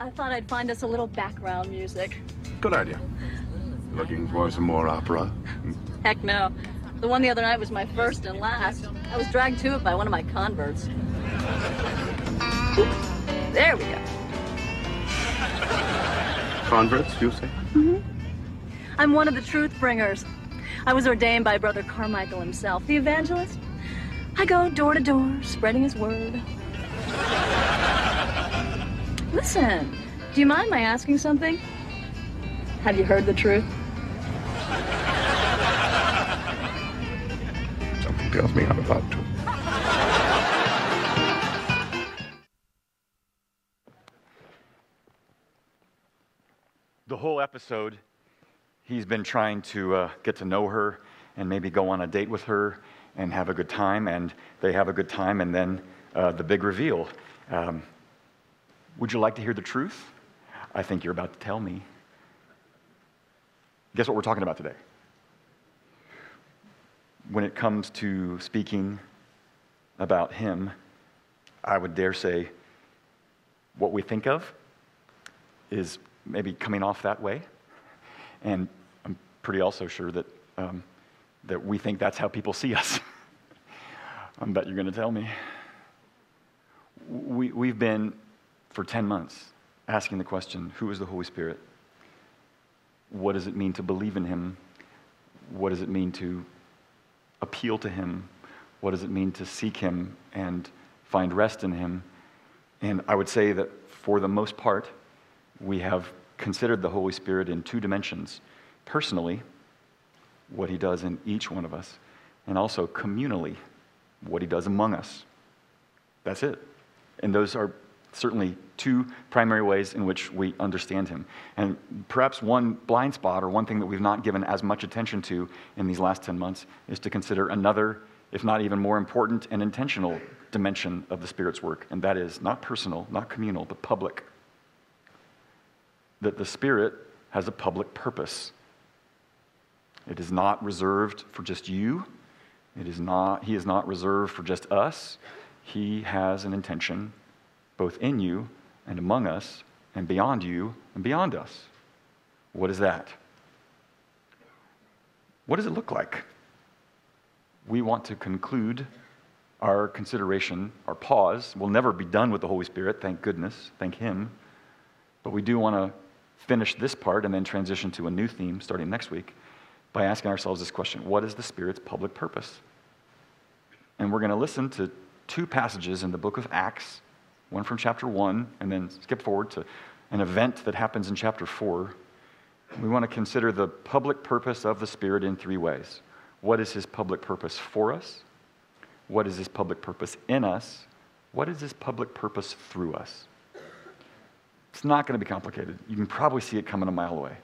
I thought I'd find us a little background music. Good idea. Looking for some more opera? Heck no. The one the other night was my first and last. I was dragged to it by one of my converts. There we go. Converts, you say? Mm-hmm. I'm one of the truth bringers. I was ordained by Brother Carmichael himself, the evangelist. I go door to door, spreading his word. Listen, do you mind my asking something? Have you heard the truth? Something tells me I'm about to. The whole episode, he's been trying to uh, get to know her and maybe go on a date with her and have a good time, and they have a good time, and then uh, the big reveal. Um, would you like to hear the truth? I think you're about to tell me. Guess what we're talking about today? When it comes to speaking about him, I would dare say what we think of is maybe coming off that way. And I'm pretty also sure that, um, that we think that's how people see us. I bet you're going to tell me. We, we've been, for 10 months, asking the question who is the Holy Spirit? What does it mean to believe in Him? What does it mean to appeal to Him? What does it mean to seek Him and find rest in Him? And I would say that for the most part, we have considered the Holy Spirit in two dimensions personally, what he does in each one of us, and also communally, what he does among us. That's it. And those are certainly two primary ways in which we understand him. And perhaps one blind spot or one thing that we've not given as much attention to in these last 10 months is to consider another, if not even more important and intentional dimension of the Spirit's work, and that is not personal, not communal, but public that the Spirit has a public purpose. It is not reserved for just you. It is not, he is not reserved for just us. He has an intention both in you and among us and beyond you and beyond us. What is that? What does it look like? We want to conclude our consideration, our pause. We'll never be done with the Holy Spirit, thank goodness, thank Him. But we do want to finish this part and then transition to a new theme starting next week by asking ourselves this question What is the Spirit's public purpose? And we're going to listen to two passages in the book of Acts, one from chapter 1, and then skip forward to an event that happens in chapter 4. We want to consider the public purpose of the Spirit in three ways. What is his public purpose for us? What is his public purpose in us? What is his public purpose through us? It's not going to be complicated. You can probably see it coming a mile away.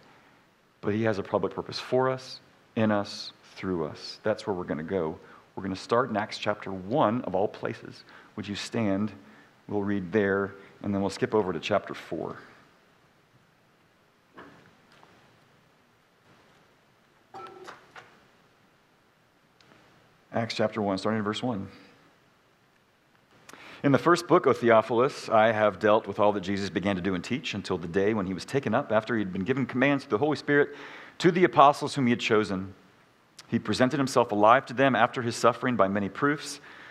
But he has a public purpose for us, in us, through us. That's where we're going to go. We're going to start in Acts chapter 1 of all places. Would you stand? We'll read there, and then we'll skip over to chapter 4. Acts chapter 1, starting in verse 1. In the first book, O Theophilus, I have dealt with all that Jesus began to do and teach until the day when he was taken up after he had been given commands through the Holy Spirit to the apostles whom he had chosen. He presented himself alive to them after his suffering by many proofs,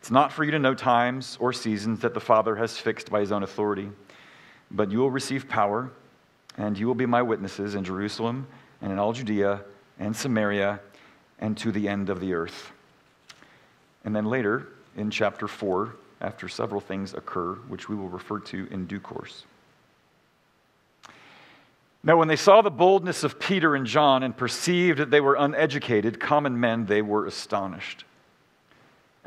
It's not for you to know times or seasons that the Father has fixed by his own authority, but you will receive power, and you will be my witnesses in Jerusalem and in all Judea and Samaria and to the end of the earth. And then later in chapter 4, after several things occur, which we will refer to in due course. Now, when they saw the boldness of Peter and John and perceived that they were uneducated, common men, they were astonished.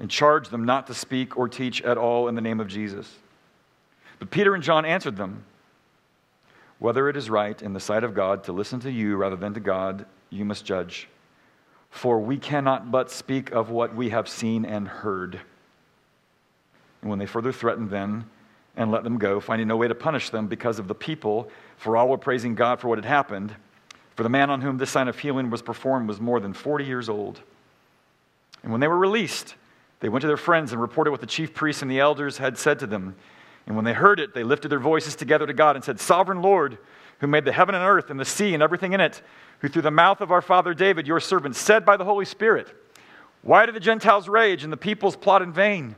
and charged them not to speak or teach at all in the name of Jesus. But Peter and John answered them Whether it is right in the sight of God to listen to you rather than to God, you must judge. For we cannot but speak of what we have seen and heard. And when they further threatened them and let them go, finding no way to punish them because of the people, for all were praising God for what had happened, for the man on whom this sign of healing was performed was more than 40 years old. And when they were released, they went to their friends and reported what the chief priests and the elders had said to them. And when they heard it, they lifted their voices together to God and said, Sovereign Lord, who made the heaven and earth and the sea and everything in it, who through the mouth of our father David, your servant, said by the Holy Spirit, Why do the Gentiles rage and the peoples plot in vain?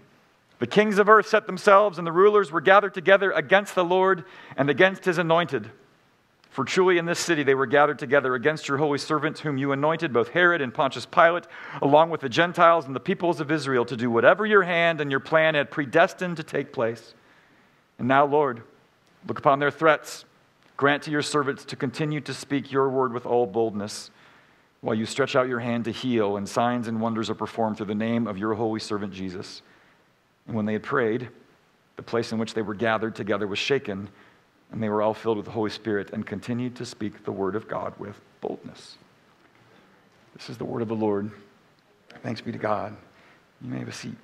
The kings of earth set themselves, and the rulers were gathered together against the Lord and against his anointed. For truly in this city they were gathered together against your holy servants, whom you anointed, both Herod and Pontius Pilate, along with the Gentiles and the peoples of Israel, to do whatever your hand and your plan had predestined to take place. And now, Lord, look upon their threats Grant to your servants to continue to speak your word with all boldness, while you stretch out your hand to heal, and signs and wonders are performed through the name of your holy servant Jesus. And when they had prayed, the place in which they were gathered together was shaken, and they were all filled with the Holy Spirit and continued to speak the word of God with boldness. This is the word of the Lord. Thanks be to God. You may have a seat.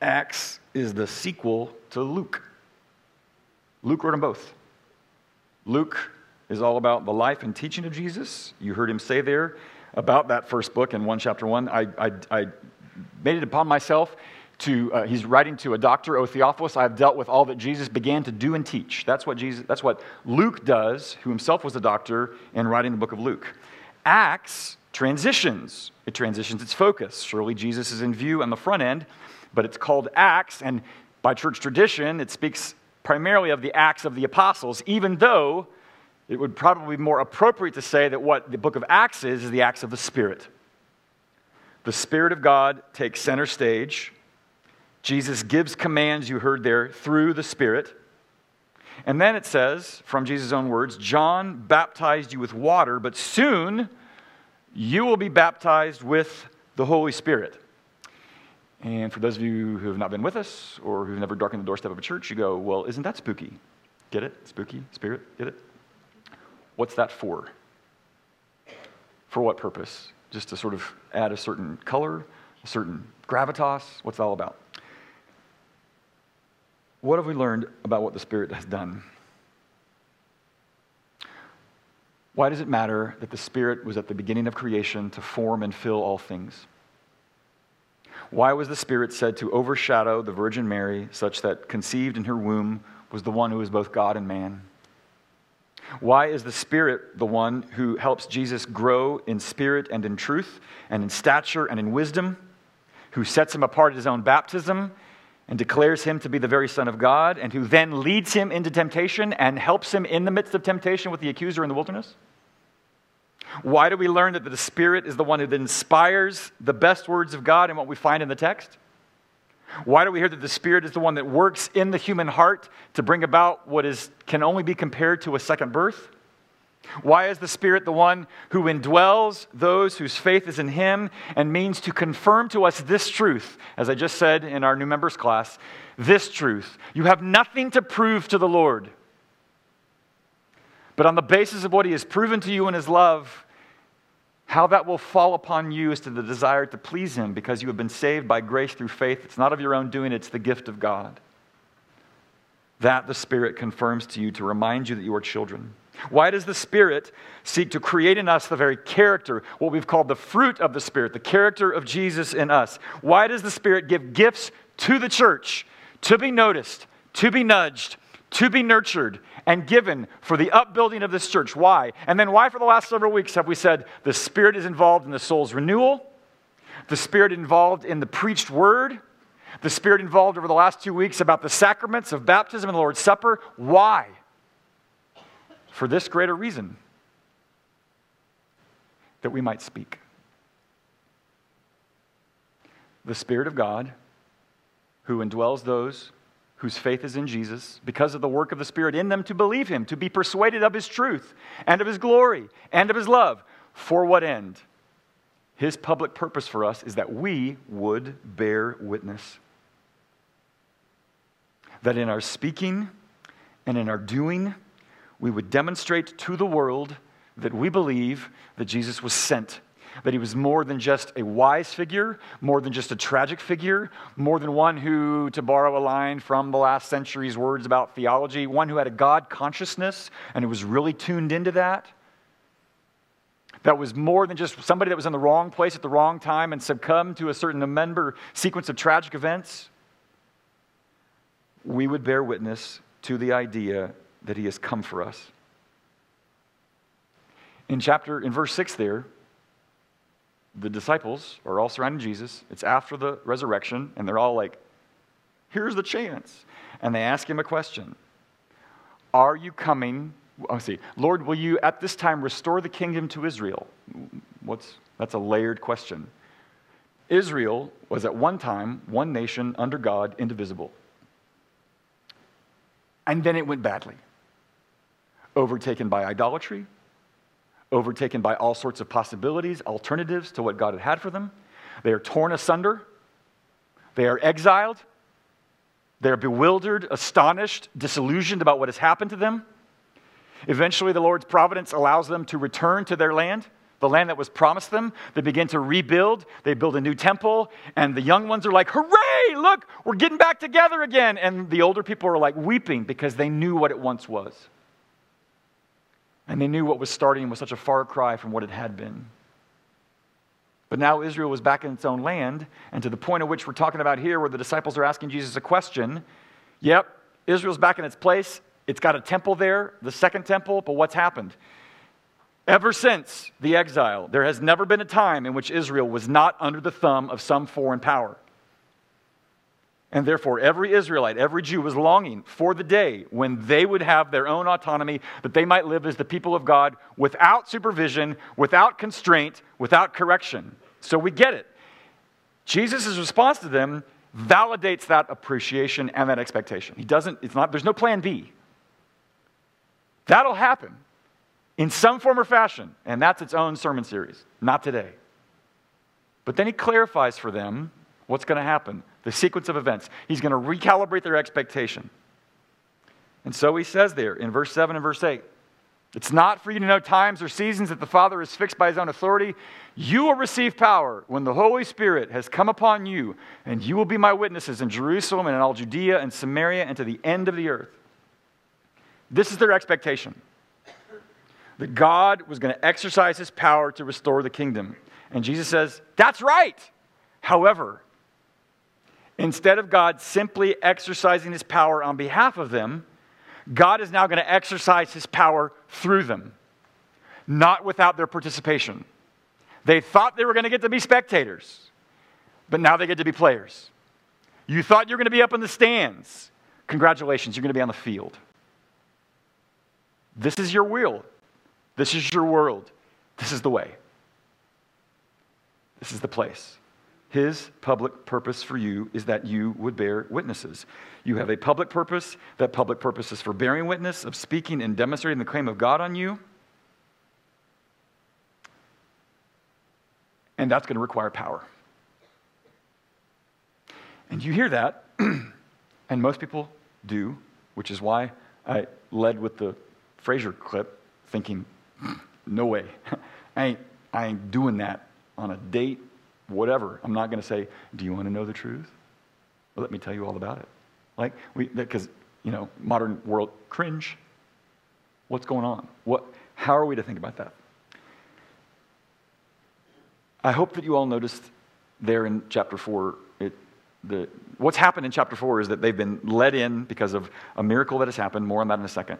Acts is the sequel to Luke. Luke wrote them both. Luke is all about the life and teaching of Jesus. You heard him say there about that first book in 1 chapter 1. I, I, I made it upon myself to, uh, he's writing to a doctor, O Theophilus, I have dealt with all that Jesus began to do and teach. That's what, Jesus, that's what Luke does, who himself was a doctor, in writing the book of Luke. Acts transitions. It transitions its focus. Surely Jesus is in view on the front end, but it's called Acts, and by church tradition, it speaks primarily of the Acts of the Apostles, even though it would probably be more appropriate to say that what the book of Acts is, is the Acts of the Spirit. The Spirit of God takes center stage. Jesus gives commands you heard there through the Spirit. And then it says, from Jesus' own words, John baptized you with water, but soon you will be baptized with the Holy Spirit. And for those of you who have not been with us or who've never darkened the doorstep of a church, you go, well, isn't that spooky? Get it? Spooky? Spirit? Get it? What's that for? For what purpose? Just to sort of add a certain color, a certain gravitas? What's that all about? What have we learned about what the Spirit has done? Why does it matter that the Spirit was at the beginning of creation to form and fill all things? Why was the Spirit said to overshadow the Virgin Mary, such that conceived in her womb was the one who was both God and man? Why is the Spirit the one who helps Jesus grow in spirit and in truth, and in stature and in wisdom, who sets him apart at his own baptism and declares him to be the very Son of God, and who then leads him into temptation and helps him in the midst of temptation with the accuser in the wilderness? Why do we learn that the Spirit is the one who inspires the best words of God and what we find in the text? Why do we hear that the Spirit is the one that works in the human heart to bring about what is, can only be compared to a second birth? Why is the Spirit the one who indwells those whose faith is in Him and means to confirm to us this truth? As I just said in our new members class, this truth. You have nothing to prove to the Lord. But on the basis of what he has proven to you in his love, how that will fall upon you is to the desire to please him because you have been saved by grace through faith. It's not of your own doing, it's the gift of God. That the Spirit confirms to you to remind you that you are children. Why does the Spirit seek to create in us the very character, what we've called the fruit of the Spirit, the character of Jesus in us? Why does the Spirit give gifts to the church to be noticed, to be nudged, to be nurtured, and given for the upbuilding of this church. Why? And then why, for the last several weeks, have we said the Spirit is involved in the soul's renewal, the Spirit involved in the preached word, the Spirit involved over the last two weeks about the sacraments of baptism and the Lord's Supper. Why? For this greater reason that we might speak. The Spirit of God, who indwells those whose faith is in Jesus, because of the work of the Spirit in them to believe Him, to be persuaded of His truth and of His glory and of His love. For what end? His public purpose for us is that we would bear witness. That in our speaking and in our doing, we would demonstrate to the world that we believe that Jesus was sent that he was more than just a wise figure, more than just a tragic figure, more than one who, to borrow a line from the last century's words about theology, one who had a God consciousness and who was really tuned into that. That was more than just somebody that was in the wrong place at the wrong time and succumbed to a certain member sequence of tragic events. We would bear witness to the idea that he has come for us. In chapter, in verse 6 there, the disciples are all surrounding Jesus. It's after the resurrection, and they're all like, here's the chance. And they ask him a question Are you coming? Oh, see. Lord, will you at this time restore the kingdom to Israel? What's, that's a layered question. Israel was at one time one nation under God, indivisible. And then it went badly. Overtaken by idolatry, overtaken by all sorts of possibilities, alternatives to what God had had for them. They are torn asunder. They are exiled. They are bewildered, astonished, disillusioned about what has happened to them. Eventually, the Lord's providence allows them to return to their land, the land that was promised them. They begin to rebuild. They build a new temple, and the young ones are like, Hooray! Look, we're getting back together again. And the older people are like weeping because they knew what it once was. And they knew what was starting was such a far cry from what it had been. But now Israel was back in its own land, and to the point at which we're talking about here, where the disciples are asking Jesus a question yep, Israel's back in its place. It's got a temple there, the second temple, but what's happened? Ever since the exile, there has never been a time in which Israel was not under the thumb of some foreign power. And therefore, every Israelite, every Jew was longing for the day when they would have their own autonomy, that they might live as the people of God without supervision, without constraint, without correction. So we get it. Jesus' response to them validates that appreciation and that expectation. He doesn't, it's not, there's no plan B. That'll happen in some form or fashion, and that's its own sermon series, not today. But then he clarifies for them what's going to happen the sequence of events. He's going to recalibrate their expectation. And so he says there in verse 7 and verse 8 it's not for you to know times or seasons that the Father is fixed by his own authority. You will receive power when the Holy Spirit has come upon you, and you will be my witnesses in Jerusalem and in all Judea and Samaria and to the end of the earth. This is their expectation that God was going to exercise his power to restore the kingdom. And Jesus says, That's right. However, Instead of God simply exercising his power on behalf of them, God is now going to exercise his power through them, not without their participation. They thought they were going to get to be spectators, but now they get to be players. You thought you were going to be up in the stands. Congratulations, you're going to be on the field. This is your will. This is your world. This is the way. This is the place. His public purpose for you is that you would bear witnesses. You have a public purpose. That public purpose is for bearing witness, of speaking and demonstrating the claim of God on you. And that's going to require power. And you hear that, and most people do, which is why I led with the Frasier clip, thinking, hmm, no way. I ain't, I ain't doing that on a date whatever. I'm not going to say, Do you want to know the truth? Well, let me tell you all about it. Like, because, you know, modern world cringe. What's going on? What, how are we to think about that? I hope that you all noticed there in chapter 4, it, the, what's happened in chapter 4 is that they've been led in because of a miracle that has happened. More on that in a second.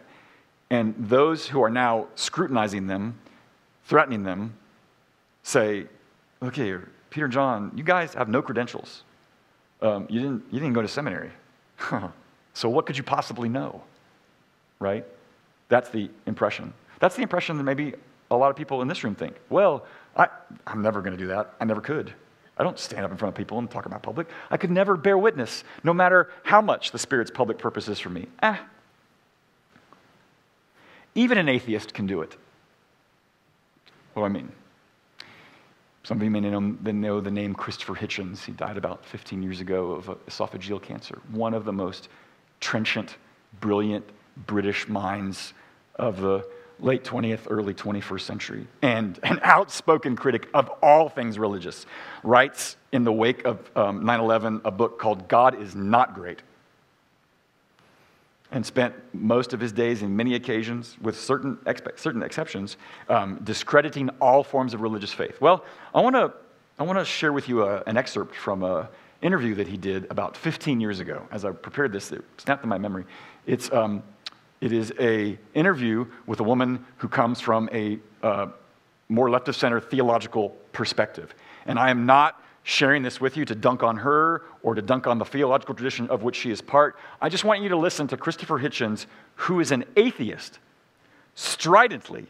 And those who are now scrutinizing them, threatening them, say, here, Peter and John, you guys have no credentials. Um, you, didn't, you didn't go to seminary. so what could you possibly know? Right? That's the impression. That's the impression that maybe a lot of people in this room think. Well, I, I'm never going to do that. I never could. I don't stand up in front of people and talk about public. I could never bear witness, no matter how much the Spirit's public purpose is for me. Eh. Even an atheist can do it. What do I mean? Some of you may know, know the name Christopher Hitchens. He died about 15 years ago of esophageal cancer. One of the most trenchant, brilliant British minds of the late 20th, early 21st century, and an outspoken critic of all things religious, writes in the wake of um, 9 11 a book called God is Not Great and spent most of his days in many occasions, with certain, expe- certain exceptions, um, discrediting all forms of religious faith. Well, I want to I wanna share with you a, an excerpt from an interview that he did about 15 years ago. As I prepared this, it snapped in my memory. It's, um, it is a interview with a woman who comes from a uh, more left of center theological perspective. And I am not sharing this with you to dunk on her or to dunk on the theological tradition of which she is part. I just want you to listen to Christopher Hitchens, who is an atheist, stridently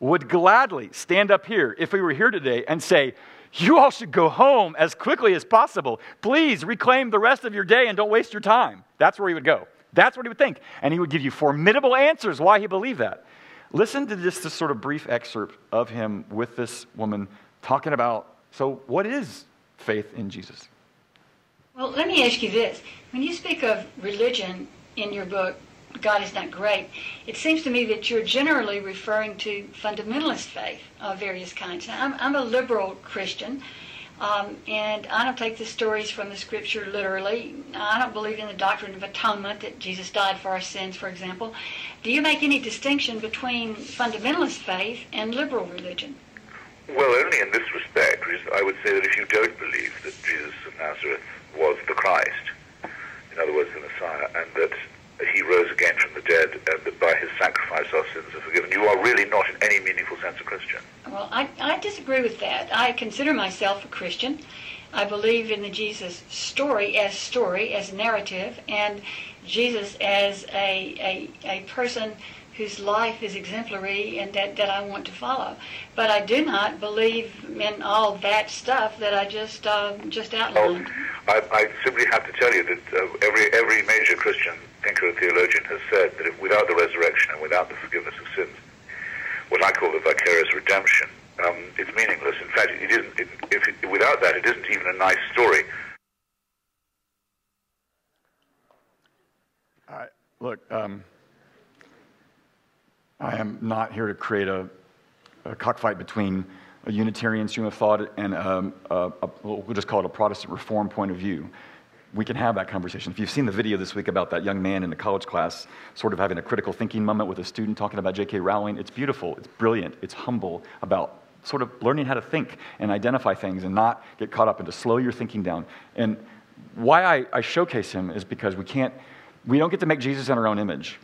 would gladly stand up here if we were here today and say, You all should go home as quickly as possible. Please reclaim the rest of your day and don't waste your time. That's where he would go. That's what he would think. And he would give you formidable answers why he believed that. Listen to just this sort of brief excerpt of him with this woman talking about so, what is faith in Jesus. Well, let me ask you this. When you speak of religion in your book, God is not great, it seems to me that you're generally referring to fundamentalist faith of various kinds. Now, I'm, I'm a liberal Christian, um, and I don't take the stories from the scripture literally. I don't believe in the doctrine of atonement, that Jesus died for our sins, for example. Do you make any distinction between fundamentalist faith and liberal religion? Well, only in this respect. I would say that if you don't believe that Jesus of Nazareth was the Christ, in other words, the Messiah, and that he rose again from the dead, and that by his sacrifice our sins are forgiven, you are really not in any meaningful sense a Christian. Well, I, I disagree with that. I consider myself a Christian. I believe in the Jesus story as story, as narrative, and Jesus as a, a, a person whose life is exemplary and that, that I want to follow. But I do not believe in all that stuff that I just uh, just outlined. Oh, I, I, simply have to tell you that uh, every every major Christian thinker and theologian has said that if, without the resurrection and without the forgiveness of sins, what I call the vicarious redemption, um, it's meaningless. In fact, it isn't. It, if it, without that, it isn't even a nice story. I, look. Um I am not here to create a, a cockfight between a Unitarian stream of thought and um, a, a, we'll just call it a Protestant Reform point of view. We can have that conversation. If you've seen the video this week about that young man in the college class sort of having a critical thinking moment with a student talking about J.K. Rowling, it's beautiful, it's brilliant, it's humble about sort of learning how to think and identify things and not get caught up and to slow your thinking down. And why I, I showcase him is because we can't, we don't get to make Jesus in our own image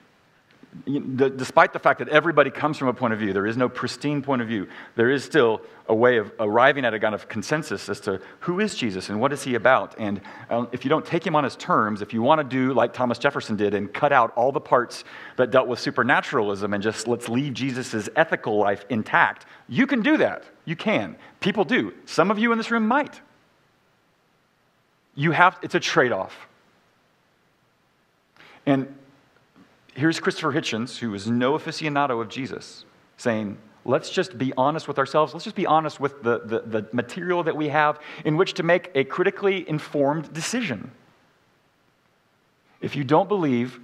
despite the fact that everybody comes from a point of view, there is no pristine point of view, there is still a way of arriving at a kind of consensus as to who is Jesus and what is he about. And um, if you don't take him on his terms, if you want to do like Thomas Jefferson did and cut out all the parts that dealt with supernaturalism and just let's leave Jesus' ethical life intact, you can do that. You can. People do. Some of you in this room might. You have, it's a trade off. And here's Christopher Hitchens, who is no aficionado of Jesus, saying, let's just be honest with ourselves. Let's just be honest with the, the, the, material that we have in which to make a critically informed decision. If you don't believe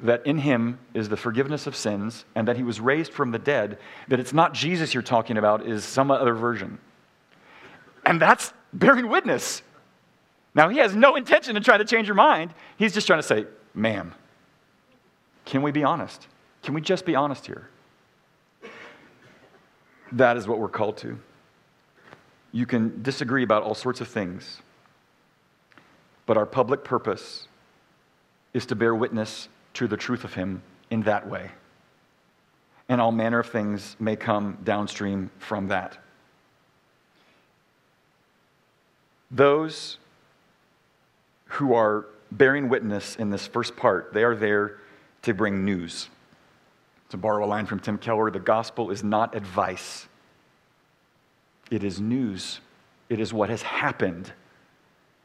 that in him is the forgiveness of sins and that he was raised from the dead, that it's not Jesus you're talking about, is some other version. And that's bearing witness. Now, he has no intention to try to change your mind. He's just trying to say, ma'am, can we be honest? Can we just be honest here? That is what we're called to. You can disagree about all sorts of things, but our public purpose is to bear witness to the truth of Him in that way. And all manner of things may come downstream from that. Those who are bearing witness in this first part, they are there to bring news. To borrow a line from Tim Keller, the gospel is not advice, it is news. It is what has happened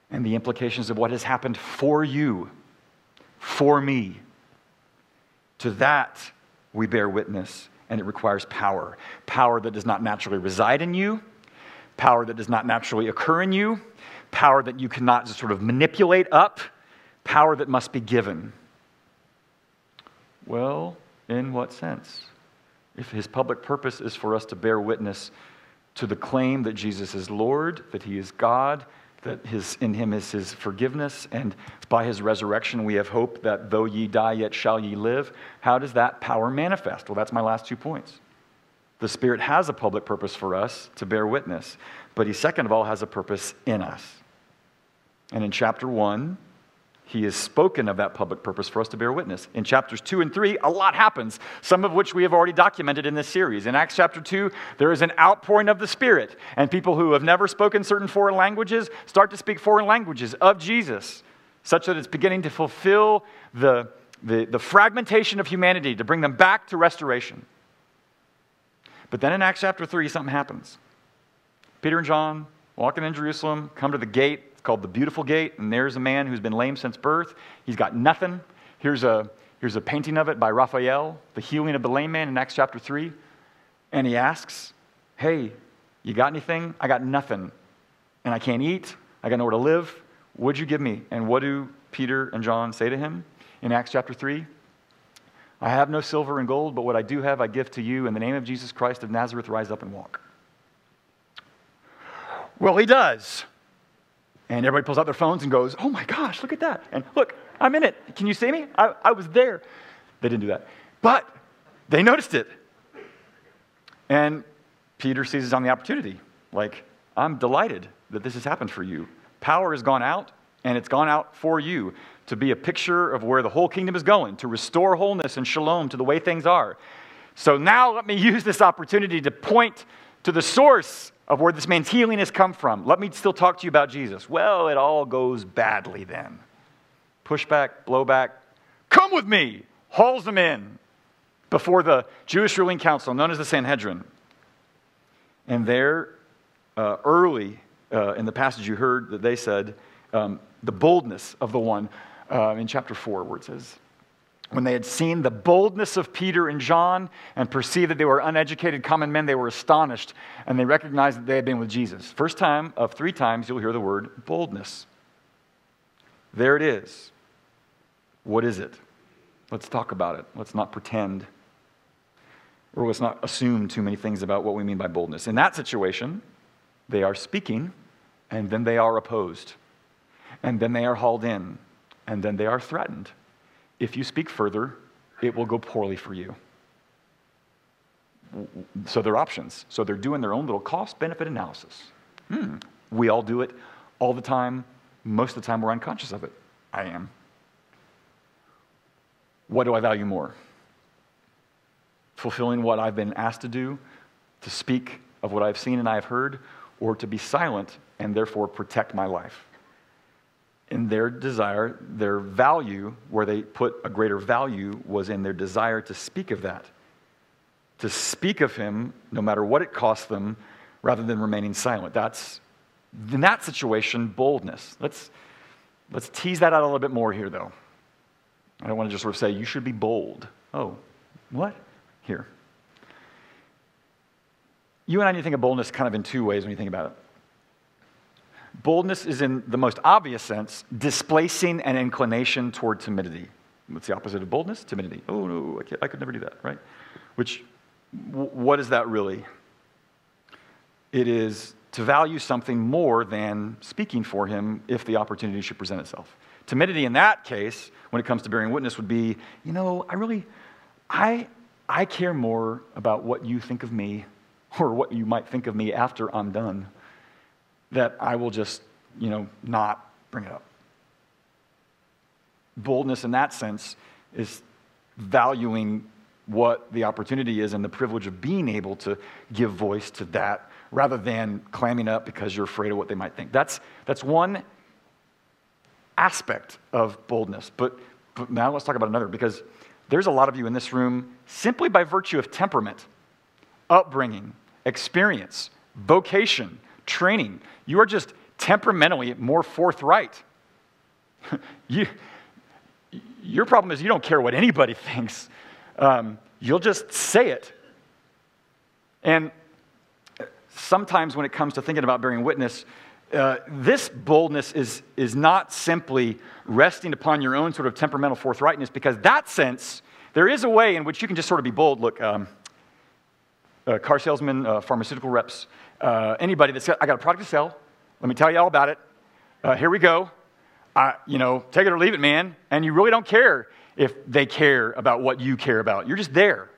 and the implications of what has happened for you, for me. To that, we bear witness, and it requires power. Power that does not naturally reside in you, power that does not naturally occur in you, power that you cannot just sort of manipulate up, power that must be given. Well, in what sense? If his public purpose is for us to bear witness to the claim that Jesus is Lord, that he is God, that his, in him is his forgiveness, and by his resurrection we have hope that though ye die, yet shall ye live. How does that power manifest? Well, that's my last two points. The Spirit has a public purpose for us to bear witness, but he, second of all, has a purpose in us. And in chapter 1, he has spoken of that public purpose for us to bear witness. In chapters 2 and 3, a lot happens, some of which we have already documented in this series. In Acts chapter 2, there is an outpouring of the Spirit, and people who have never spoken certain foreign languages start to speak foreign languages of Jesus, such that it's beginning to fulfill the, the, the fragmentation of humanity, to bring them back to restoration. But then in Acts chapter 3, something happens. Peter and John walking in Jerusalem, come to the gate called the Beautiful Gate, and there's a man who's been lame since birth. He's got nothing. Here's a, here's a painting of it by Raphael, the healing of the lame man in Acts chapter 3. And he asks, Hey, you got anything? I got nothing. And I can't eat. I got nowhere to live. What'd you give me? And what do Peter and John say to him in Acts chapter 3? I have no silver and gold, but what I do have I give to you. In the name of Jesus Christ of Nazareth, rise up and walk. Well, he does. And everybody pulls out their phones and goes, Oh my gosh, look at that. And look, I'm in it. Can you see me? I, I was there. They didn't do that. But they noticed it. And Peter seizes on the opportunity. Like, I'm delighted that this has happened for you. Power has gone out, and it's gone out for you to be a picture of where the whole kingdom is going, to restore wholeness and shalom to the way things are. So now let me use this opportunity to point to the source of where this man's healing has come from. Let me still talk to you about Jesus. Well, it all goes badly then. Pushback, blowback. Come with me. Hauls them in before the Jewish ruling council, known as the Sanhedrin. And there, uh, early uh, in the passage you heard that they said, um, the boldness of the one uh, in chapter 4, where it says, when they had seen the boldness of Peter and John and perceived that they were uneducated common men, they were astonished and they recognized that they had been with Jesus. First time of three times you'll hear the word boldness. There it is. What is it? Let's talk about it. Let's not pretend or let's not assume too many things about what we mean by boldness. In that situation, they are speaking and then they are opposed and then they are hauled in and then they are threatened if you speak further, it will go poorly for you. So they're options. So they're doing their own little cost benefit analysis. Hmm. We all do it all the time. Most of the time, we're unconscious of it. I am. What do I value more? Fulfilling what I've been asked to do, to speak of what I've seen and I've heard, or to be silent and therefore protect my life? In their desire, their value, where they put a greater value, was in their desire to speak of that. To speak of him, no matter what it cost them, rather than remaining silent. That's, in that situation, boldness. Let's, let's tease that out a little bit more here, though. I don't want to just sort of say, you should be bold. Oh, what? Here. You and I need to think of boldness kind of in two ways when you think about it. Boldness is, in the most obvious sense, displacing an inclination toward timidity. What's the opposite of boldness? Timidity. Oh, no, I, I could never do that, right? Which, w- what is that really? It is to value something more than speaking for him if the opportunity should present itself. Timidity in that case, when it comes to bearing witness, would be, you know, I really, I, I care more about what you think of me or what you might think of me after I'm done that I will just, you know, not bring it up. Boldness in that sense is valuing what the opportunity is and the privilege of being able to give voice to that rather than clamming up because you're afraid of what they might think. That's, that's one aspect of boldness. But, but now let's talk about another because there's a lot of you in this room simply by virtue of temperament, upbringing, experience, vocation, training. You are just temperamentally more forthright. you, your problem is you don't care what anybody thinks. Um, you'll just say it. And sometimes when it comes to thinking about bearing witness, uh, this boldness is, is not simply resting upon your own sort of temperamental forthrightness, because that sense, there is a way in which you can just sort of be bold. Look, um, uh, car salesmen, uh, pharmaceutical reps, uh, anybody that's I got a product to sell. Let me tell you all about it. Uh, here we go. you know, take it or leave it, man. And you really don't care if they care about what you care about. You're just there.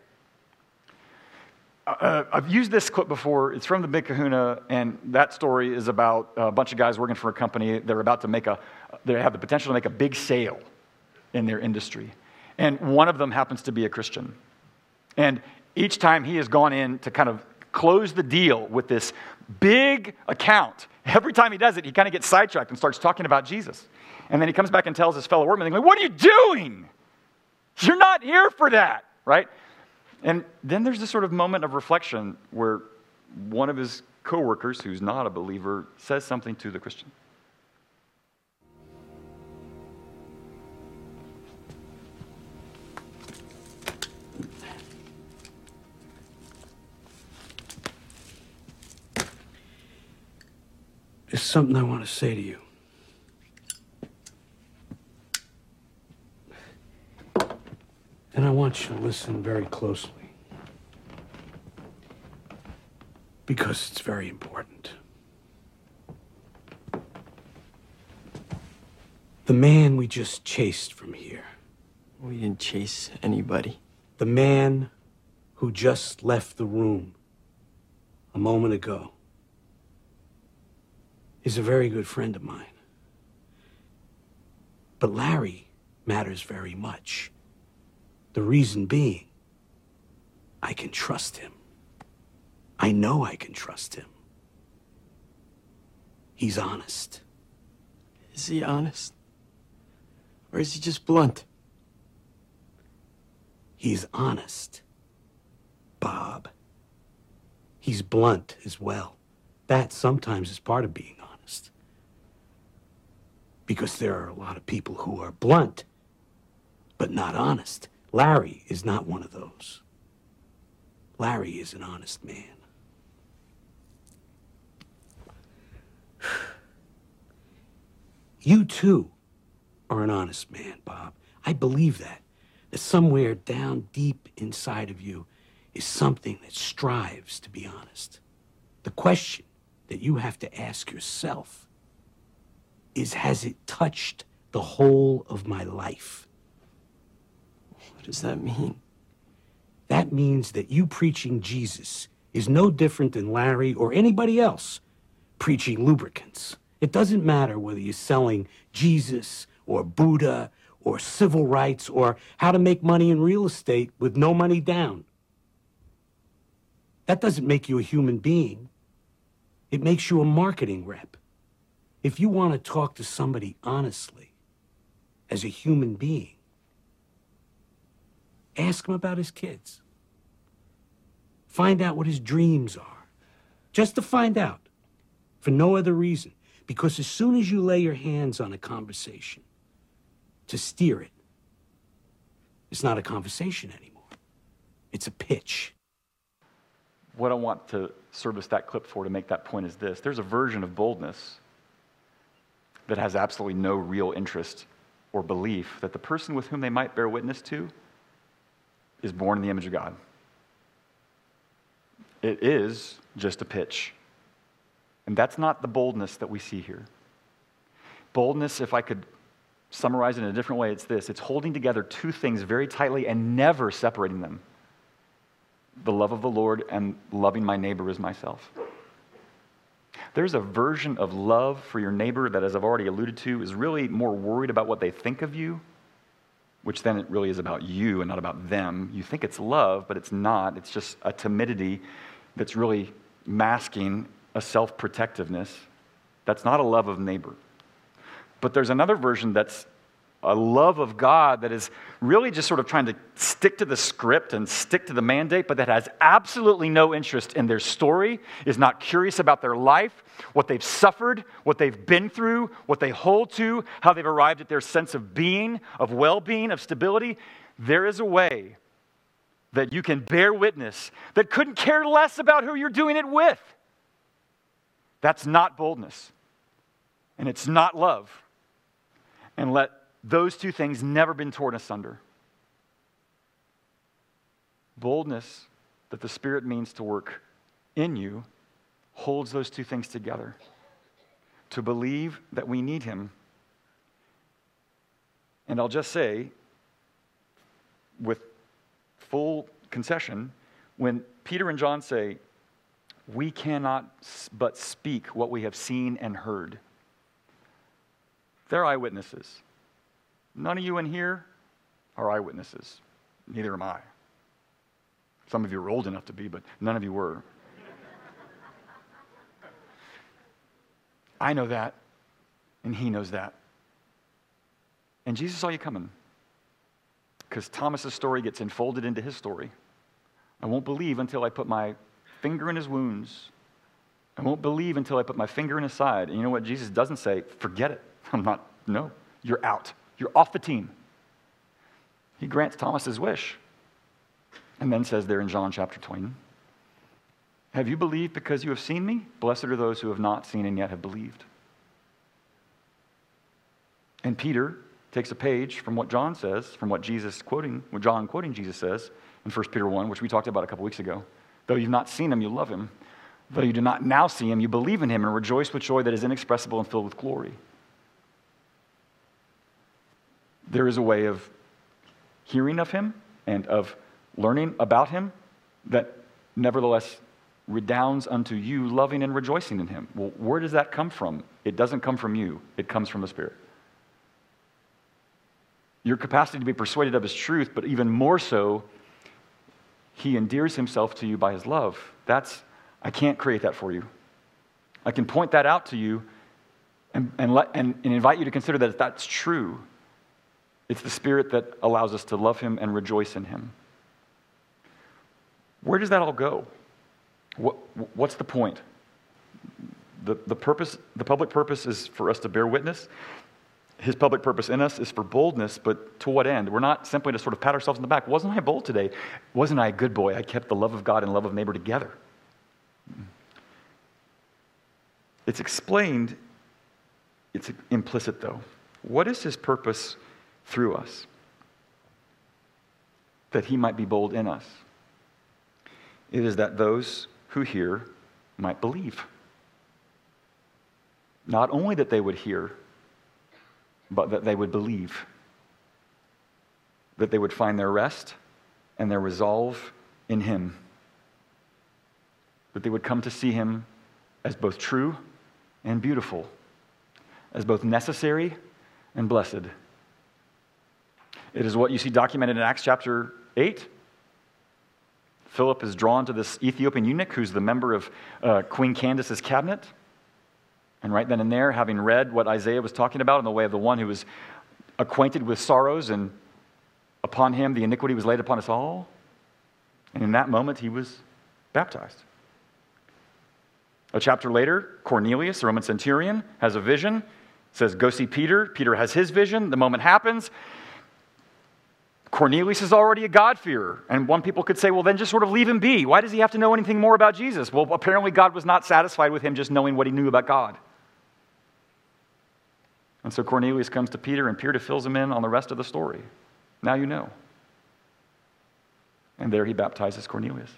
Uh, I've used this clip before. It's from the Big Kahuna, and that story is about a bunch of guys working for a company. They're about to make a, they have the potential to make a big sale in their industry. And one of them happens to be a Christian. And each time he has gone in to kind of close the deal with this big account, every time he does it, he kind of gets sidetracked and starts talking about Jesus. And then he comes back and tells his fellow workmen, What are you doing? You're not here for that, right? And then there's this sort of moment of reflection where one of his coworkers, who's not a believer, says something to the Christian. There's something I want to say to you. And I want you to listen very closely. Because it's very important. The man we just chased from here. We didn't chase anybody. The man who just left the room a moment ago is a very good friend of mine. But Larry matters very much. The reason being, I can trust him. I know I can trust him. He's honest. Is he honest? Or is he just blunt? He's honest, Bob. He's blunt as well. That sometimes is part of being. Because there are a lot of people who are blunt, but not honest. Larry is not one of those. Larry is an honest man. You too are an honest man, Bob. I believe that. That somewhere down deep inside of you is something that strives to be honest. The question that you have to ask yourself is Has it touched the whole of my life? What does that mean? That means that you preaching Jesus is no different than Larry or anybody else preaching lubricants. It doesn't matter whether you're selling Jesus or Buddha or civil rights or how to make money in real estate with no money down. That doesn't make you a human being. It makes you a marketing rep. If you want to talk to somebody honestly, as a human being, Ask him about his kids. Find out what his dreams are. Just to find out. For no other reason. Because as soon as you lay your hands on a conversation to steer it, it's not a conversation anymore. It's a pitch. What I want to service that clip for to make that point is this there's a version of boldness that has absolutely no real interest or belief that the person with whom they might bear witness to is born in the image of God. It is just a pitch. And that's not the boldness that we see here. Boldness, if I could summarize it in a different way, it's this it's holding together two things very tightly and never separating them the love of the Lord and loving my neighbor as myself. There's a version of love for your neighbor that, as I've already alluded to, is really more worried about what they think of you which then it really is about you and not about them. You think it's love, but it's not. It's just a timidity that's really masking a self protectiveness. That's not a love of neighbor. But there's another version that's a love of God that is really just sort of trying to stick to the script and stick to the mandate, but that has absolutely no interest in their story, is not curious about their life, what they've suffered, what they've been through, what they hold to, how they've arrived at their sense of being, of well being, of stability. There is a way that you can bear witness that couldn't care less about who you're doing it with. That's not boldness, and it's not love. And let those two things never been torn asunder. Boldness that the Spirit means to work in you holds those two things together. To believe that we need Him. And I'll just say, with full concession, when Peter and John say, We cannot but speak what we have seen and heard, they're eyewitnesses. None of you in here are eyewitnesses. Neither am I. Some of you are old enough to be, but none of you were. I know that, and he knows that. And Jesus saw you coming because Thomas's story gets enfolded into his story. I won't believe until I put my finger in his wounds. I won't believe until I put my finger in his side. And you know what Jesus doesn't say? Forget it. I'm not, no, you're out. You're off the team. He grants Thomas's wish. And then says there in John chapter 20, Have you believed because you have seen me? Blessed are those who have not seen and yet have believed. And Peter takes a page from what John says, from what Jesus quoting, what John quoting Jesus says in 1 Peter 1, which we talked about a couple weeks ago. Though you've not seen him, you love him. Though you do not now see him, you believe in him and rejoice with joy that is inexpressible and filled with glory. There is a way of hearing of him and of learning about him that nevertheless redounds unto you loving and rejoicing in him. Well, where does that come from? It doesn't come from you, it comes from the Spirit. Your capacity to be persuaded of his truth, but even more so, he endears himself to you by his love. That's, I can't create that for you. I can point that out to you and, and, let, and, and invite you to consider that that's true. It's the Spirit that allows us to love Him and rejoice in Him. Where does that all go? What, what's the point? The, the purpose, the public purpose is for us to bear witness. His public purpose in us is for boldness, but to what end? We're not simply to sort of pat ourselves on the back. Wasn't I bold today? Wasn't I a good boy? I kept the love of God and love of neighbor together. It's explained, it's implicit though. What is his purpose through us, that he might be bold in us. It is that those who hear might believe. Not only that they would hear, but that they would believe. That they would find their rest and their resolve in him. That they would come to see him as both true and beautiful, as both necessary and blessed. It is what you see documented in Acts chapter 8. Philip is drawn to this Ethiopian eunuch who's the member of uh, Queen Candace's cabinet. And right then and there, having read what Isaiah was talking about in the way of the one who was acquainted with sorrows, and upon him the iniquity was laid upon us all. And in that moment, he was baptized. A chapter later, Cornelius, the Roman centurion, has a vision, says, Go see Peter. Peter has his vision. The moment happens. Cornelius is already a God-fearer. And one people could say, well, then just sort of leave him be. Why does he have to know anything more about Jesus? Well, apparently God was not satisfied with him just knowing what he knew about God. And so Cornelius comes to Peter, and Peter fills him in on the rest of the story. Now you know. And there he baptizes Cornelius.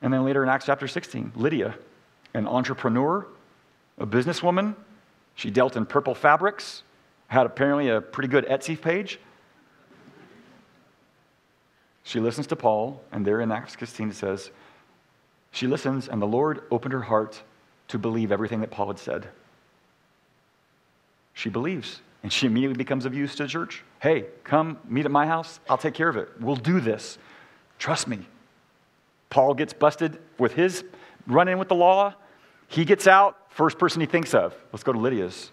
And then later in Acts chapter 16, Lydia, an entrepreneur, a businesswoman, she dealt in purple fabrics, had apparently a pretty good Etsy page. She listens to Paul, and there in Acts 16 it says, she listens, and the Lord opened her heart to believe everything that Paul had said. She believes, and she immediately becomes of use to the church. Hey, come meet at my house. I'll take care of it. We'll do this. Trust me. Paul gets busted with his run in with the law, he gets out, first person he thinks of. Let's go to Lydia's.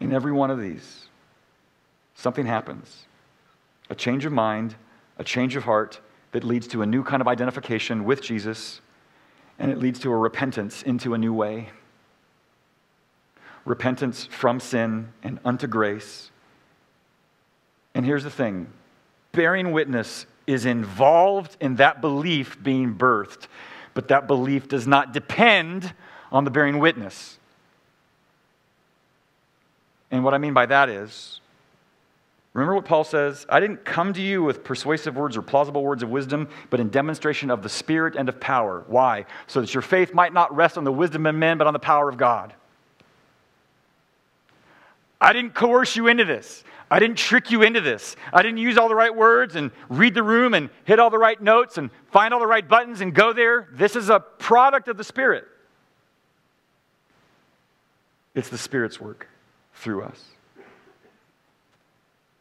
In every one of these, something happens a change of mind, a change of heart that leads to a new kind of identification with Jesus, and it leads to a repentance into a new way. Repentance from sin and unto grace. And here's the thing bearing witness is involved in that belief being birthed, but that belief does not depend on the bearing witness. And what I mean by that is, remember what Paul says? I didn't come to you with persuasive words or plausible words of wisdom, but in demonstration of the Spirit and of power. Why? So that your faith might not rest on the wisdom of men, but on the power of God. I didn't coerce you into this. I didn't trick you into this. I didn't use all the right words and read the room and hit all the right notes and find all the right buttons and go there. This is a product of the Spirit. It's the Spirit's work through us.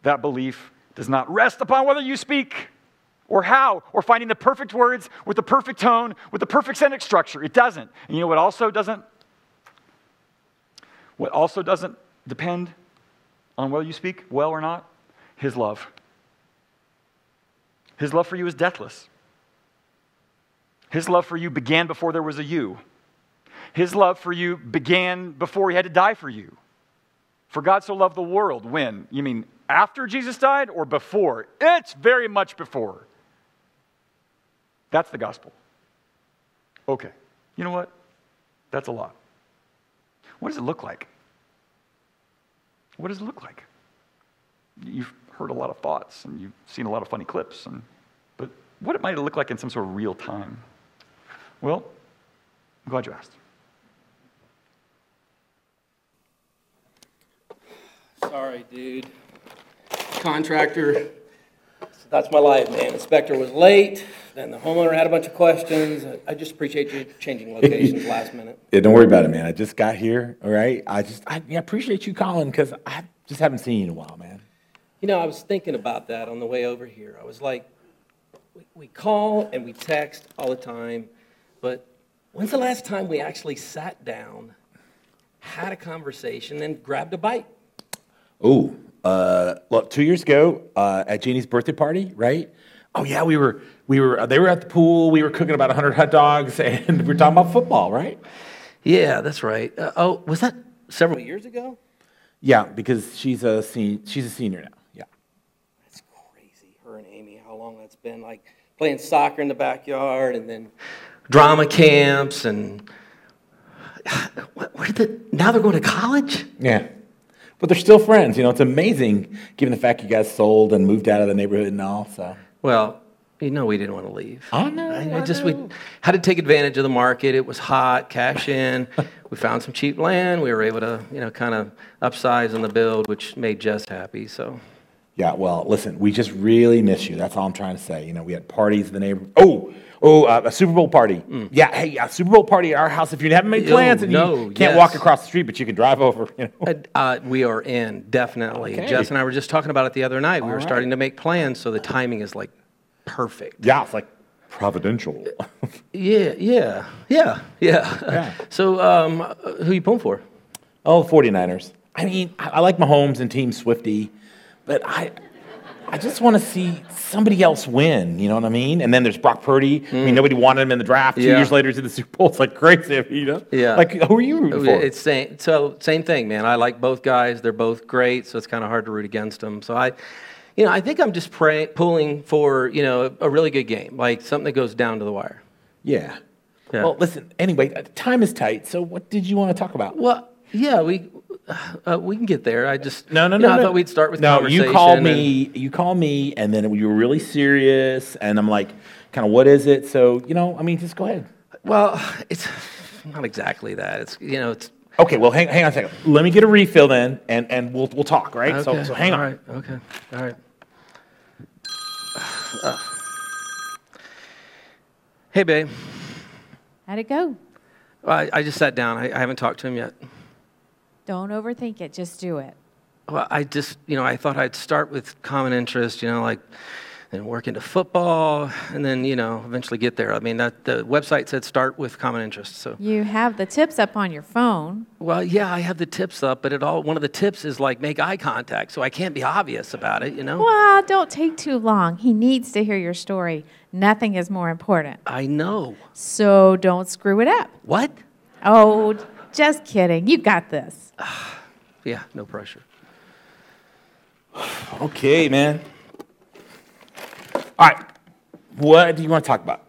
That belief does not rest upon whether you speak or how or finding the perfect words with the perfect tone, with the perfect sentence structure. It doesn't. And you know what also doesn't? What also doesn't depend on whether you speak well or not? His love. His love for you is deathless. His love for you began before there was a you. His love for you began before he had to die for you. For God so loved the world. When? You mean after Jesus died or before? It's very much before. That's the gospel. Okay. You know what? That's a lot. What does it look like? What does it look like? You've heard a lot of thoughts and you've seen a lot of funny clips, and, but what it might look like in some sort of real time? Well, I'm glad you asked. Sorry, dude. Contractor. That's my life, man. Inspector was late, then the homeowner had a bunch of questions. I just appreciate you changing locations last minute. Yeah, don't worry about it, man. I just got here, all right? I just, I yeah, appreciate you calling because I just haven't seen you in a while, man. You know, I was thinking about that on the way over here. I was like, we, we call and we text all the time, but when's the last time we actually sat down, had a conversation, and grabbed a bite? Oh, uh, look, two years ago uh, at Jeannie's birthday party, right? Oh yeah, we were, we were, they were at the pool. We were cooking about hundred hot dogs, and we were talking about football, right? Yeah, that's right. Uh, oh, was that several years ago? Yeah, because she's a sen- she's a senior now. Yeah. That's crazy. Her and Amy, how long that's been like playing soccer in the backyard and then drama camps and where did the, now they're going to college? Yeah. But they're still friends. You know, it's amazing given the fact you guys sold and moved out of the neighborhood and all. So. Well, you know we didn't want to leave. I know. I, I just we had to take advantage of the market. It was hot, cash in. we found some cheap land. We were able to, you know, kind of upsize on the build, which made Jess happy. So Yeah, well, listen, we just really miss you. That's all I'm trying to say. You know, we had parties in the neighborhood. Oh, oh, uh, a Super Bowl party. Yeah, hey, a Super Bowl party at our house. If you haven't made Mm. Oh, plans and no, you can't yes. walk across the street, but you can drive over. You know. Uh, uh, we are in, definitely. Okay. Jess and I were just talking about it the other night. We All were right. starting to make plans, so the timing is like perfect. Yeah, it's like providential. Yeah, yeah, yeah, yeah. Yeah. So, um, uh, who you pulling for? oh, 49ers. I mean, I, I like Mahomes and Team Swifty, but I, I just want to see somebody else win. You know what I mean? And then there's Brock Purdy. I mean, nobody wanted him in the draft. Two Mm. Yeah. years later, he's in the Super Bowl. It's like crazy, you know? Yeah. Like, who are you rooting for? It's same, so same thing, man. I like both guys. They're both great, so it's kind of hard to root against them. So I, you know, I think I'm just pray, pulling for you know a really good game, like something that goes down to the wire. yeah. Yeah. Well, listen. Anyway, uh, time is tight. So, what did you want to talk about? Well, yeah, we uh, we can get there. I just No, no, you no. know, I no. thought we'd start with no. conversation. You called and- me. You called me, and then you were really serious, and I'm like, kind of, what is it? So, you know, I mean, just go ahead. Well, it's not exactly that. It's you know, it's Okay. Well, hang, hang on a second. Let me get a refill then, and and we'll we'll talk. Right. So okay. so hang on. All right. Okay. All right. Uh. Hey, babe. How'd it go? Well, I, I just sat down. I, I haven't talked to him yet. Don't overthink it. Just do it. Well, I just, you know, I thought I'd start with common interest, you know, like and work into football, and then you know eventually get there. I mean, that the website said start with common interests. So, You have the tips up on your phone. well, yeah, I have the tips up, but it all one of the tips is like make eye contact, so I can't be obvious about it. You know. Well, don't take too long. He needs to hear your story. Nothing is more important. I know. So don't screw it up. What? Oh, just kidding. You got this. Yeah, no pressure. Okay, man. All right. What do you want to talk about?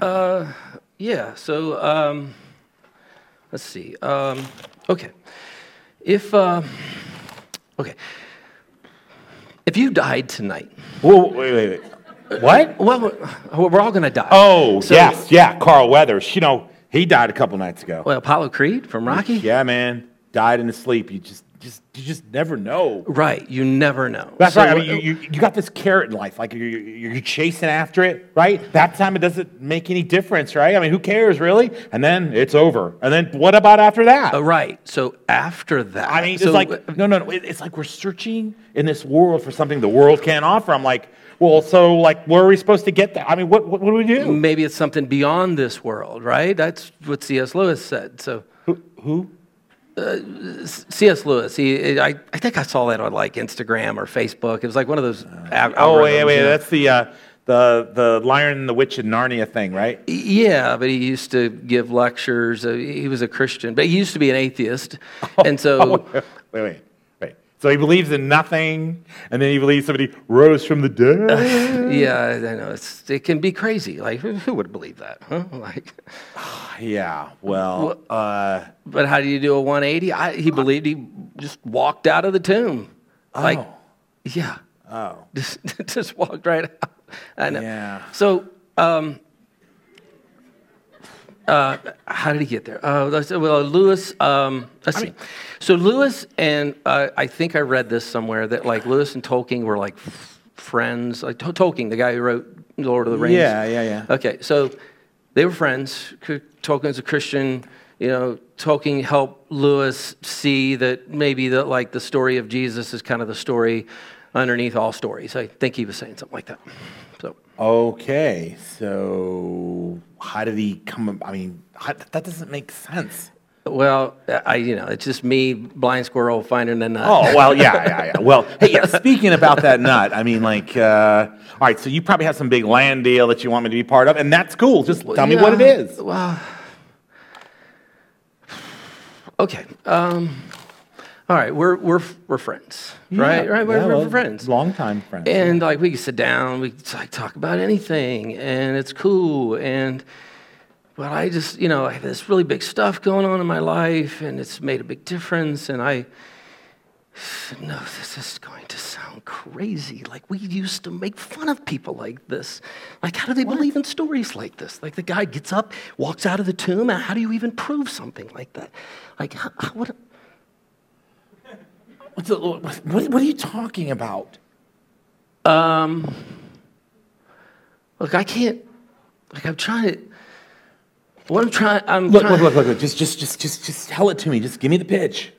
Uh, yeah. So, um, let's see. Um, okay. If uh, okay, if you died tonight. Whoa, wait, wait, wait. What? Well, we're all gonna die. Oh, So- yes, yeah, Carl Weathers. You know, he died a couple nights ago. Well, Apollo Creed from Rocky. Yeah, man. Died in his sleep. You just, just, you just never know. Right. You never know. That's So, right. I mean, you, you, you got this carrot in life. Like you're, you're, chasing after it, right? That time it doesn't make any difference, right? I mean, who cares really? And then it's over. And then what about after that? Uh, right. So after that, I mean, so, it's like no, no, no. It's like we're searching in this world for something the world can't offer. I'm like, well, so like, where are we supposed to get that? I mean, what, what, what do we do? maybe it's something beyond this world, right? That's what C.S. Lewis said. So who? who? Uh, C.S. Lewis. He, I, I think I saw that on like Instagram or Facebook. It was like one of those. al- Oh, wait, algorithms, wait. you know. That's the uh, the the Lion and the Witch in Narnia thing, right? Yeah, but he used to give lectures. Uh, he was a Christian, but he used to be an atheist, and so Oh, wait, wait, wait, wait. So he believes in nothing, and then he believes somebody rose from the dead. yeah, I know it's it can be crazy. Like who, who would believe that? Huh? Like, yeah. Well, uh, but how do you do a 180? I, he believed he just walked out of the tomb. Like, Oh. yeah, oh, just just walked right out. I know. Yeah. So, um, uh, how did he get there? Uh, well, Lewis. Um, let's see. So Lewis and uh, I think I read this somewhere that like Lewis and Tolkien were like f- friends. Like Tol- Tolkien, the guy who wrote Lord of the Rings. Yeah, yeah, yeah. Okay, so they were friends. Tolkien's a Christian. You know, Tolkien helped Lewis see that maybe that like the story of Jesus is kind of the story underneath all stories. I think he was saying something like that. So okay. So how did he come? I mean, how, that doesn't make sense. Well, I you know it's just me, blind squirrel, finding a nut. Oh well, yeah, yeah, yeah. Well, hey, yeah, speaking about that nut, I mean, like, uh, all right. So you probably have some big land deal that you want me to be part of, and that's cool. Just tell me what it is. Well, okay. Um, all right, we're we're we're friends, right? Yeah, Right, we're, yeah, we're well, friends. long time friends. And like we can sit down, we can like talk about anything, and it's cool. And but I just, you know, I have this really big stuff going on in my life, and it's made a big difference. And I said, no, this is going crazy. Like we used to make fun of people like this. Like, how do they believe in stories like this? Like the guy gets up, walks out of the tomb. How do you even prove something like that? Like, how, how, what? The, what, what are you talking about? Um, look, I can't. Like, I'm trying to. What I'm trying. I'm Look, trying. look, look, look, look. Just, just, just, just, just tell it to me. Just give me the pitch.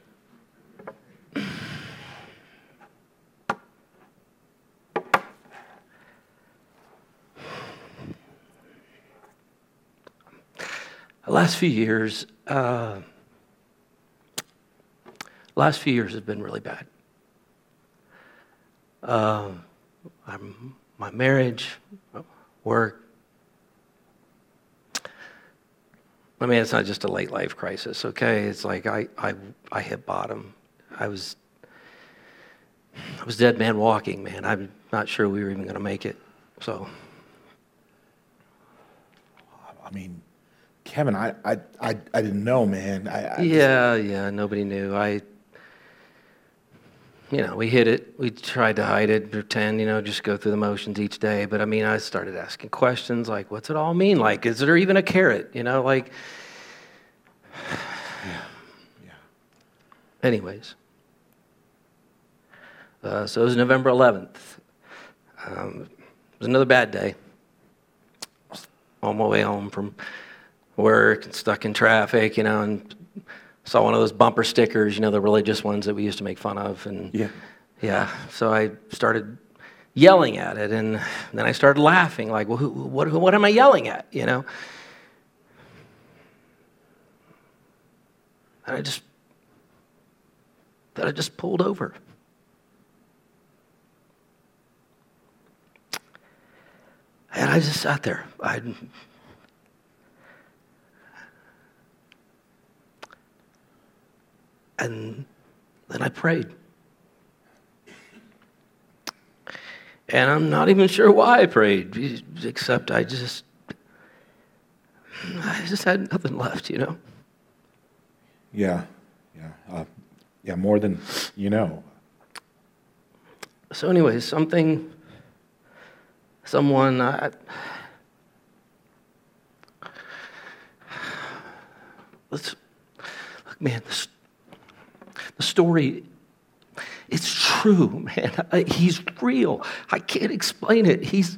The last few years, uh, last few years have been really bad. Uh, my marriage, work. I mean, it's not just a late life crisis, okay? It's like I, I, I hit bottom. I was, I was dead man walking, man. I'm not sure we were even going to make it. So, I mean, Kevin, I, I, I, I didn't know, man. I, I yeah, yeah, nobody knew. I, you know, we hid it. We tried to hide it, pretend, you know, just go through the motions each day. But I mean, I started asking questions like, what's it all mean? Like, is there even a carrot? You know, like. Yeah. Anyways. Uh, so it was November 11th. Um, it was another bad day. On my way home from work and stuck in traffic, you know, and saw one of those bumper stickers, you know, the religious ones that we used to make fun of. And Yeah. yeah, so I started yelling at it. And then I started laughing, like, well, who, what, what am I yelling at? You know? And I just, that I just pulled over. And I just sat there. I, and then I prayed. And I'm not even sure why I prayed, except I just, I just had nothing left, you know? Yeah, yeah, uh, yeah, more than you know. So, anyway, something, someone, I, let's, look, man, this, the story, it's true, man. He's real. I can't explain it. He's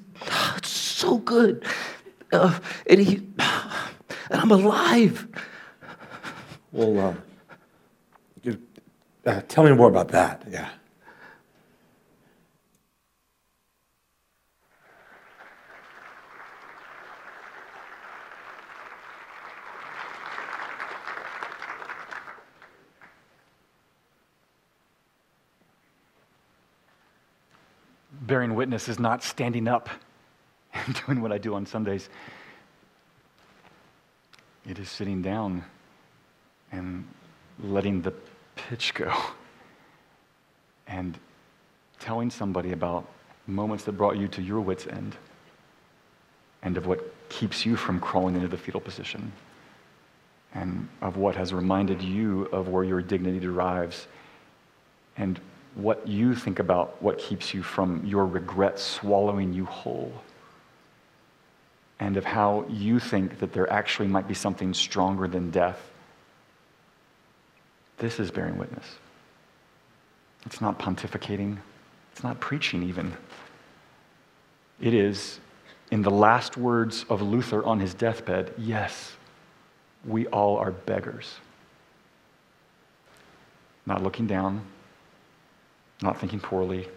so good. Uh, and, he, and I'm alive. Well, uh, uh, tell me more about that. Yeah. Bearing witness is not standing up and doing what I do on Sundays. It is sitting down and letting the pitch go and telling somebody about moments that brought you to your wits' end and of what keeps you from crawling into the fetal position and of what has reminded you of where your dignity derives and what you think about what keeps you from your regret swallowing you whole and of how you think that there actually might be something stronger than death this is bearing witness. It's not pontificating, it's not preaching, even. It is, in the last words of Luther on his deathbed, yes, we all are beggars. Not looking down, not thinking poorly,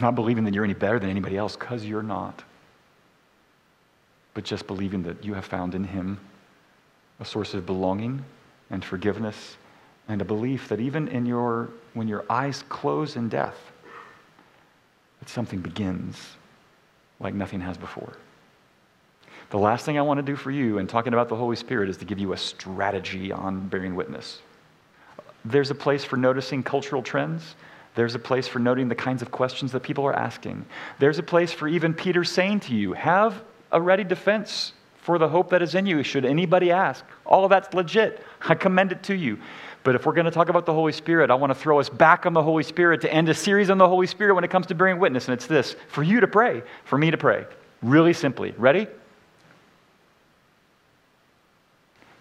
not believing that you're any better than anybody else, because you're not. But just believing that you have found in Him a source of belonging and forgiveness and a belief that even in your when your eyes close in death that something begins like nothing has before. The last thing i want to do for you in talking about the holy spirit is to give you a strategy on bearing witness. There's a place for noticing cultural trends there's a place for noting the kinds of questions that people are asking there's a place for even peter saying to you have a ready defense for the hope that is in you should anybody ask all of that's legit i commend it to you but if we're going to talk about the Holy Spirit, I want to throw us back on the Holy Spirit to end a series on the Holy Spirit when it comes to bearing witness. And it's this for you to pray, for me to pray. Really simply. Ready?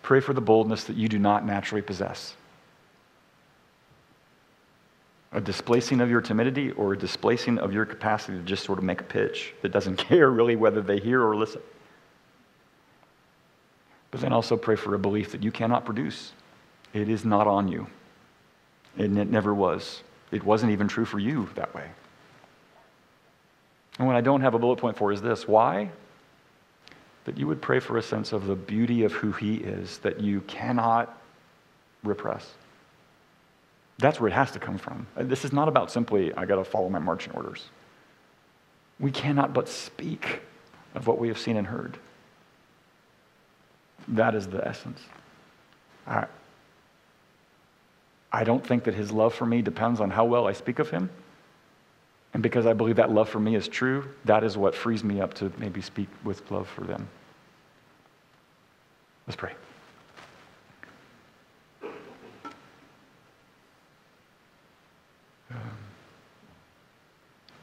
Pray for the boldness that you do not naturally possess. A displacing of your timidity or a displacing of your capacity to just sort of make a pitch that doesn't care really whether they hear or listen. But then also pray for a belief that you cannot produce. It is not on you. And it never was. It wasn't even true for you that way. And what I don't have a bullet point for is this why? That you would pray for a sense of the beauty of who He is that you cannot repress. That's where it has to come from. Uh, this is not about simply, I got to follow my marching orders. We cannot but speak of what we have seen and heard. That is the essence. I, I don't think that his love for me depends on how well I speak of him. And because I believe that love for me is true, that is what frees me up to maybe speak with love for them. Let's pray.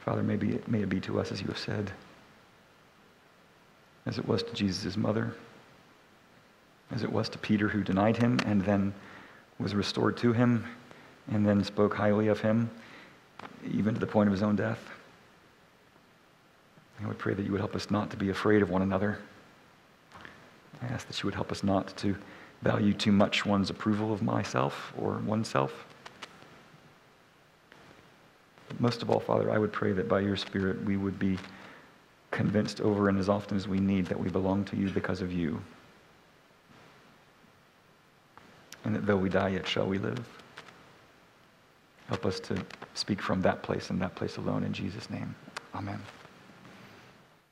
Father, maybe it, may it be to us as you have said, as it was to Jesus' mother, as it was to Peter who denied him and then was restored to him and then spoke highly of him, even to the point of his own death. I would pray that you would help us not to be afraid of one another. I ask that you would help us not to value too much one's approval of myself or oneself. Most of all, Father, I would pray that by your Spirit we would be convinced over and as often as we need that we belong to you because of you. And that though we die, yet shall we live. Help us to speak from that place and that place alone in Jesus' name. Amen.